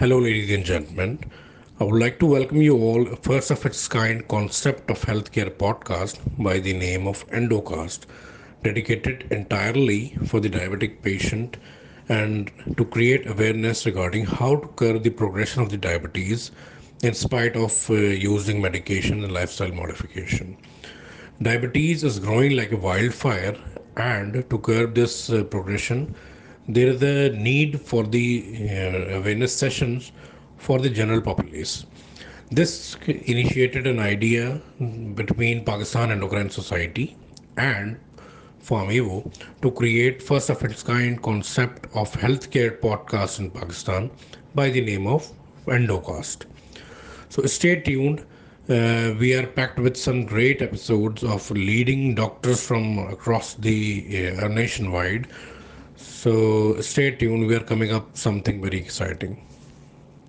Hello ladies and gentlemen, I would like to welcome you all to first of its kind concept of healthcare podcast by the name of Endocast, dedicated entirely for the diabetic patient and to create awareness regarding how to curb the progression of the diabetes in spite of uh, using medication and lifestyle modification. Diabetes is growing like a wildfire, and to curb this uh, progression there is a need for the uh, awareness sessions for the general populace. This initiated an idea between Pakistan Endocrine Society and FarmEvo to create first of its kind concept of healthcare podcast in Pakistan by the name of Endocast. So stay tuned. Uh, we are packed with some great episodes of leading doctors from across the uh, nationwide so stay tuned, we are coming up something very exciting.